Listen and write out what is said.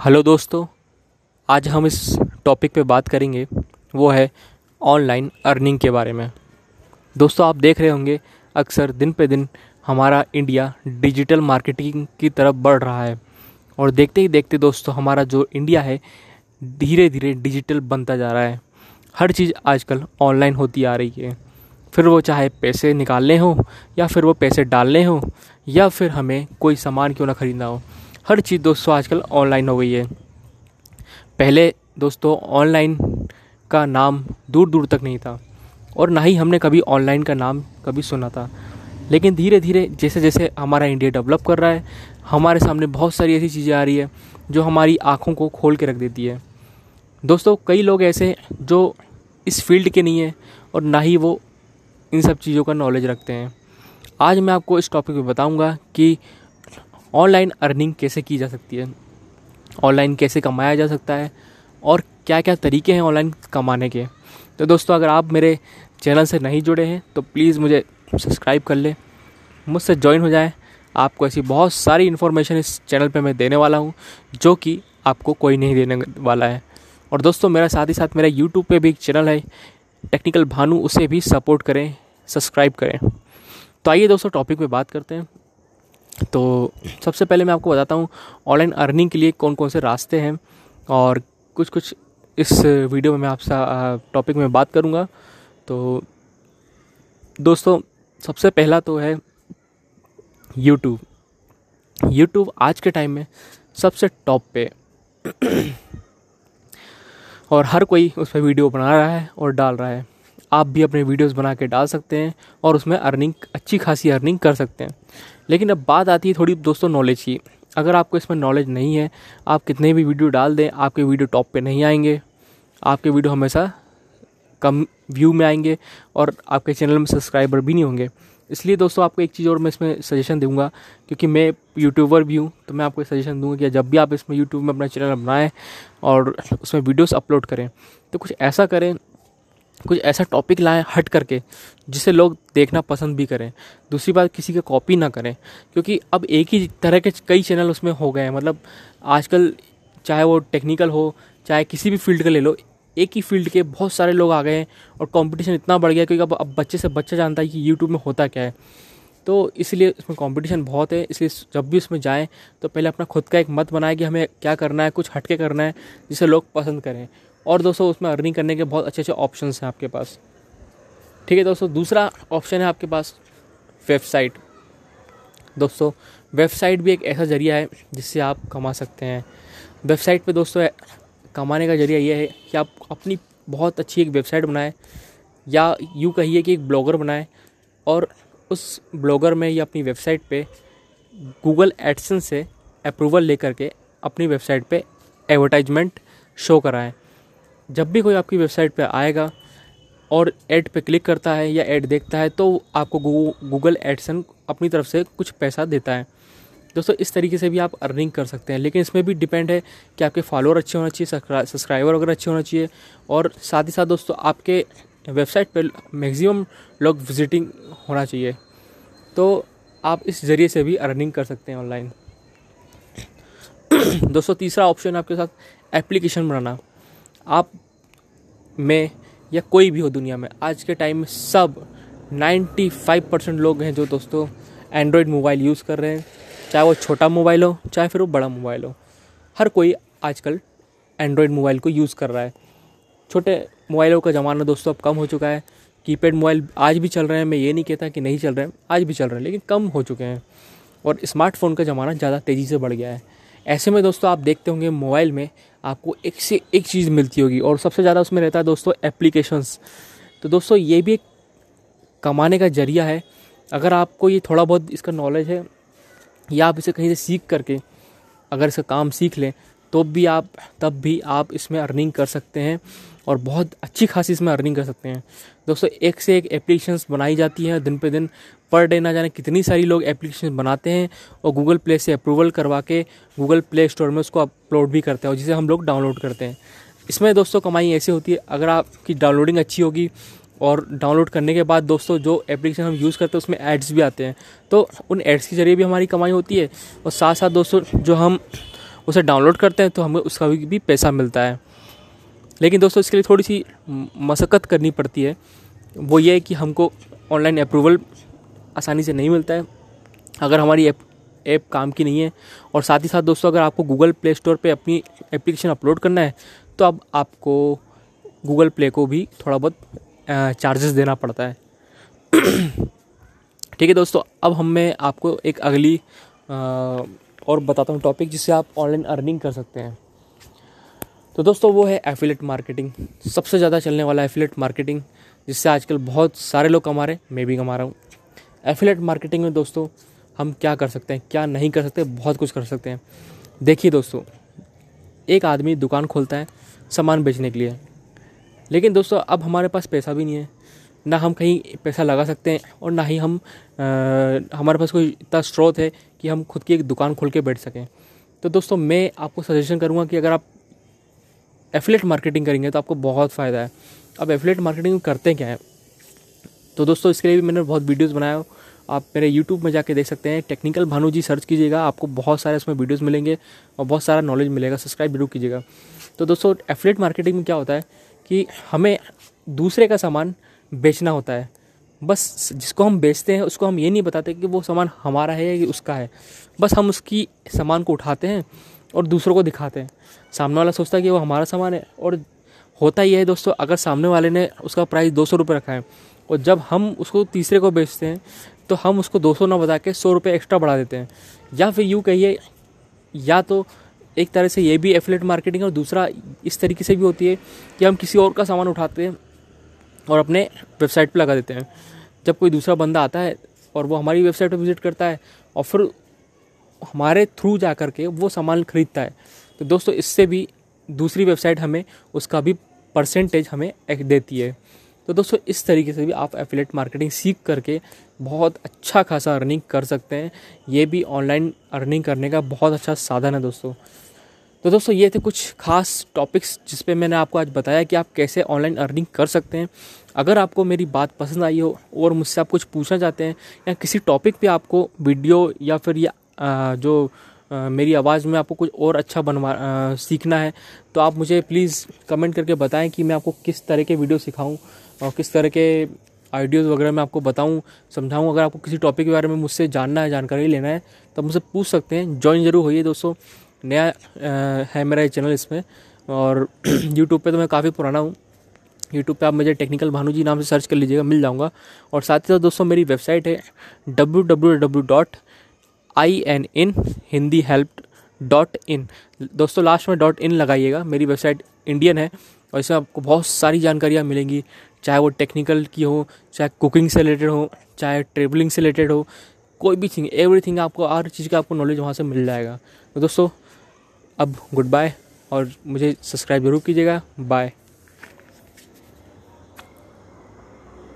Hello दोस्तों, आज हम इस टॉपिक पे बात करेंगे, वो है ऑनलाइन अर्निंग के बारे में। दोस्तों, आप देख रहे होंगे, अक्सर दिन पे दिन हमारा इंडिया डिजिटल मार्केटिंग की तरफ़ बढ़ रहा है। और देखते ही देखते दोस्तों, हमारा जो इंडिया है धीरे धीरे डिजिटल बनता जा रहा है। हर चीज़ आजकल ऑनलाइन होती आ रही है। फिर वो चाहे पैसे निकालने हो, या फिर वो पैसे डालने हो, या फिर हमें कोई सामान क्यों ना ख़रीदना हो हर चीज़ दोस्तों आजकल ऑनलाइन हो गई है। पहले दोस्तों ऑनलाइन का नाम दूर दूर तक नहीं था और ना ही हमने कभी ऑनलाइन का नाम कभी सुना था। लेकिन धीरे धीरे जैसे जैसे हमारा इंडिया डेवलप कर रहा है, हमारे सामने बहुत सारी ऐसी चीज़ें आ रही है जो हमारी आँखों को खोल के रख देती है। दोस्तों कई लोग ऐसे जो इस फ़ील्ड के नहीं हैं और ना ही वो इन सब चीज़ों का नॉलेज रखते हैं। आज मैं आपको इस टॉपिक पे बताऊँगा कि ऑनलाइन अर्निंग कैसे की जा सकती है? ऑनलाइन कैसे कमाया जा सकता है? और क्या क्या तरीके हैं ऑनलाइन कमाने के? तो दोस्तों, अगर आप मेरे चैनल से नहीं जुड़े हैं तो प्लीज़ मुझे सब्सक्राइब कर लें। मुझसे ज्वाइन हो जाए। आपको ऐसी बहुत सारी इन्फॉर्मेशन इस चैनल पे मैं देने वाला हूँ, जो कि आपको कोई नहीं देने वाला है। और दोस्तों, मेरा साथ ही साथ मेरा यूट्यूब पे भी एक चैनल है टेक्निकल भानु उसे भी सपोर्ट करें, सब्सक्राइब करें। तो आइए दोस्तों टॉपिक पे बात करते हैं। तो सबसे पहले मैं आपको बताता हूँ ऑनलाइन अर्निंग के लिए कौन कौन से रास्ते हैं और कुछ कुछ इस वीडियो में मैं आपसे टॉपिक में बात करूँगा। तो दोस्तों, सबसे पहला तो है यूट्यूब यूट्यूब आज के टाइम में सबसे टॉप पे और हर कोई उस पर वीडियो बना रहा है और डाल रहा है। आप भी अपने वीडियोस बना के डाल सकते हैं और उसमें अर्निंग अच्छी खासी अर्निंग कर सकते हैं। लेकिन अब बात आती है थोड़ी दोस्तों नॉलेज की। अगर आपको इसमें नॉलेज नहीं है, आप कितने भी वीडियो डाल दें, आपके वीडियो टॉप पे नहीं आएँगे। आपके वीडियो हमेशा कम व्यू में आएँगे और आपके चैनल में सब्सक्राइबर भी नहीं होंगे। इसलिए दोस्तों आपको एक चीज़ और मैं इसमें सजेशन दूँगा, क्योंकि मैं यूट्यूबर भी हूँ तो मैं आपको सजेशन दूँगा कि जब भी आप इसमें यूट्यूब में अपना चैनल बनाएँ और उसमें वीडियोस अपलोड करें तो कुछ ऐसा करें कुछ ऐसा टॉपिक लाएँ हट करके, जिसे लोग देखना पसंद भी करें। दूसरी बात, किसी का कॉपी ना करें, क्योंकि अब एक ही तरह के कई चैनल उसमें हो गए हैं। मतलब आजकल चाहे वो टेक्निकल हो, चाहे किसी भी फ़ील्ड का ले लो, एक ही फ़ील्ड के बहुत सारे लोग आ गए हैं और कंपटीशन इतना बढ़ गया क्योंकि अब अब बच्चे से बच्चा जानता है कि यूट्यूब में होता क्या है। तो इसलिए इसमें कंपटीशन बहुत है, इसलिए जब भी उसमें जाएँ तो पहले अपना खुद का एक मत बनाए कि हमें क्या करना है, कुछ हटके करना है, जिसे लोग पसंद करें। और दोस्तों, उसमें अर्निंग करने के बहुत अच्छे अच्छे ऑप्शन हैं आपके पास। ठीक है दोस्तों, दूसरा ऑप्शन है आपके पास वेबसाइट दोस्तों वेबसाइट भी एक ऐसा ज़रिया है जिससे आप कमा सकते हैं। वेबसाइट पे दोस्तों, कमाने का ज़रिया ये है कि आप अपनी बहुत अच्छी एक वेबसाइट बनाएँ, या यूँ कहिए कि एक ब्लॉगर बनाएँ, और उस ब्लॉगर में या अपनी वेबसाइट पे गूगल एडसन से अप्रूवल लेकर के अपनी वेबसाइट पे एडवर्टाइजमेंट शो कराएँ। जब भी कोई आपकी वेबसाइट पर आएगा और ऐड पे क्लिक करता है या ऐड देखता है तो आपको गूगल एडसन अपनी तरफ़ से कुछ पैसा देता है। दोस्तों, इस तरीके से भी आप अर्निंग कर सकते हैं, लेकिन इसमें भी डिपेंड है कि आपके फॉलोअर अच्छे होना चाहिए सब्सक्राइबर वगैरह अच्छे होना चाहिए, और साथ ही साथ दोस्तों, आपके वेबसाइट पर मैक्सिमम लोग विजिटिंग होना चाहिए। तो आप इस ज़रिए से भी अर्निंग कर सकते हैं ऑनलाइन। दोस्तों, तीसरा ऑप्शन आपके साथ एप्लीकेशन बनाना। आप में या कोई भी हो दुनिया में, आज के टाइम में सब 95 परसेंट लोग हैं जो दोस्तों एंड्रॉयड मोबाइल यूज़ कर रहे हैं। चाहे वो छोटा मोबाइल हो, चाहे फिर वो बड़ा मोबाइल हो। हर कोई आजकल एंड्रॉयड मोबाइल को यूज़ कर रहा है। छोटे मोबाइलों का ज़माना दोस्तों अब कम हो चुका है। कीपैड मोबाइल आज भी चल रहे हैं। मैं ये नहीं कहता कि नहीं चल रहे हैं, आज भी चल रहे हैं, लेकिन कम हो चुके हैं। और स्मार्टफ़ोन का ज़माना ज़्यादा तेज़ी से बढ़ गया है। ऐसे में दोस्तों आप देखते होंगे मोबाइल में आपको एक से एक चीज़ मिलती होगी। और सबसे ज़्यादा उसमें रहता है दोस्तों एप्लीकेशंस तो दोस्तों ये भी एक कमाने का ज़रिया है। अगर आपको ये थोड़ा बहुत इसका नॉलेज है, या आप इसे कहीं से सीख करके अगर इसका काम सीख लें तो भी आप, तब भी आप इसमें अर्निंग कर सकते हैं और बहुत अच्छी खासी इसमें अर्निंग कर सकते हैं। दोस्तों, एक से एक एप्लीकेशंस बनाई जाती हैं दिन पे दिन। पर डे ना जाने कितनी सारी लोग एप्लीकेशन बनाते हैं और गूगल प्ले से अप्रूवल करवा के गूगल प्ले स्टोर में उसको अपलोड भी करते हैं और जिसे हम लोग डाउनलोड करते हैं। इसमें दोस्तों कमाई ऐसी होती है, अगर आपकी डाउनलोडिंग अच्छी होगी और डाउनलोड करने के बाद दोस्तों जो एप्लीकेशन हम यूज़ करते हैं, उसमें एड्स भी आते हैं। तो उन एड्स के ज़रिए भी हमारी कमाई होती है और साथ साथ दोस्तों जो हम उसे डाउनलोड करते हैं तो हमें उसका भी पैसा मिलता है। लेकिन दोस्तों इसके लिए थोड़ी सी मशक्क़त करनी पड़ती है। वो ये है कि हमको ऑनलाइन अप्रूवल आसानी से नहीं मिलता है। अगर हमारी ऐप ऐप काम की नहीं है और साथ ही साथ दोस्तों अगर आपको गूगल प्ले स्टोर पे अपनी एप्लीकेशन अपलोड करना है तो अब आपको गूगल प्ले को भी थोड़ा बहुत चार्जेस देना पड़ता है। ठीक है दोस्तों अब हम आपको एक अगली आ, और बताता हूँ टॉपिक जिससे आप ऑनलाइन अर्निंग कर सकते हैं। तो दोस्तों वो है एफिलेट मार्केटिंग सबसे ज़्यादा चलने वाला एफिलेट मार्केटिंग जिससे आजकल बहुत सारे लोग कमा रहे हैं मैं भी कमा रहा हूँ। एफिलेट मार्केटिंग में दोस्तों हम क्या कर सकते हैं क्या नहीं कर सकते बहुत कुछ कर सकते हैं। देखिए दोस्तों एक आदमी दुकान खोलता है सामान बेचने के लिए। लेकिन दोस्तों अब हमारे पास पैसा भी नहीं है। ना हम कहीं पैसा लगा सकते हैं और ना ही हम आ, हमारे पास कोई इतना स्रोत है कि हम खुद की एक दुकान खोल के बैठ सकें। तो दोस्तों, मैं आपको सजेशन करूँगा कि अगर आप एफिलेट मार्केटिंग करेंगे तो आपको बहुत फ़ायदा है। अब एफिलेट मार्केटिंग करते क्या है? तो दोस्तों, इसके लिए भी मैंने बहुत वीडियोज़ बनाया आप मेरे यूट्यूब में जाके देख सकते हैं। टेक्निकल भानु जी सर्च कीजिएगा, आपको बहुत सारे उसमें वीडियोज़ मिलेंगे और बहुत सारा नॉलेज मिलेगा। सब्सक्राइब ज़रूर कीजिएगा। तो दोस्तों एफिलेट मार्केटिंग में क्या होता है कि हमें दूसरे का सामान बेचना होता है। बस जिसको हम बेचते हैं, उसको हम ये नहीं बताते कि वो सामान हमारा है या उसका है। बस हम उसकी सामान को उठाते हैं और दूसरों को दिखाते हैं। सामने वाला सोचता है कि वो हमारा सामान है और होता ही है दोस्तों, अगर सामने वाले ने उसका प्राइस दो सौ रुपये रखा है और जब हम उसको तीसरे को बेचते हैं तो हम उसको दो सौ ना बता के सौ रुपये एक्स्ट्रा बढ़ा देते हैं। या फिर यूँ कहिए, या तो एक तरह से ये भी एफलेट मार्केटिंग और दूसरा इस तरीके से भी होती है कि हम किसी और का सामान उठाते हैं और अपने वेबसाइट पर लगा देते हैं। जब कोई दूसरा बंदा आता है और वो हमारी वेबसाइट पर विज़िट करता है और फिर हमारे थ्रू जा कर के वो सामान खरीदता है तो दोस्तों इससे भी दूसरी वेबसाइट हमें उसका भी परसेंटेज हमें देती है। तो दोस्तों इस तरीके से भी आप एफिलेट मार्केटिंग सीख करके बहुत अच्छा खासा अर्निंग कर सकते हैं। ये भी ऑनलाइन अर्निंग करने का बहुत अच्छा साधन है दोस्तों। तो दोस्तों, ये थे कुछ खास टॉपिक्स जिस पे मैंने आपको आज बताया कि आप कैसे ऑनलाइन अर्निंग कर सकते हैं। अगर आपको मेरी बात पसंद आई हो और मुझसे आप कुछ पूछना चाहते हैं या किसी टॉपिक पे आपको वीडियो या फिर या जो मेरी आवाज़ में आपको कुछ और अच्छा बनवा सीखना है तो आप मुझे प्लीज़ कमेंट करके बताएँ कि मैं आपको किस तरह के वीडियो सिखाऊं और किस तरह के आइडियोज़ वगैरह मैं आपको बताऊँ, समझाऊं। अगर आपको किसी टॉपिक के बारे में मुझसे जानना है, जानकारी लेना है तो मुझसे पूछ सकते हैं। ज्वाइन ज़रूर होइए दोस्तों। नया है मेरा ये चैनल इसमें। और यूट्यूब पे तो मैं काफ़ी पुराना हूँ। यूट्यूब पे आप मुझे टेक्निकल भानु जी नाम से सर्च कर लीजिएगा, मिल जाऊँगा। और साथ ही साथ दोस्तों, मेरी वेबसाइट है W W W dot I N in Hindi help dot in दोस्तों लास्ट में डॉट इन लगाइएगा। मेरी वेबसाइट इंडियन है और इसमें आपको बहुत सारी जानकारियाँ मिलेंगी। चाहे वो टेक्निकल की हो, चाहे कुकिंग से रिलेटेड हो, चाहे ट्रेवलिंग से रिलेटेड हो, कोई भी चीज़ एवरीथिंग आपको, हर चीज़ का आपको नॉलेज वहाँ से मिल जाएगा। तो दोस्तों अब गुड बाय और मुझे सब्सक्राइब ज़रूर कीजिएगा। बाय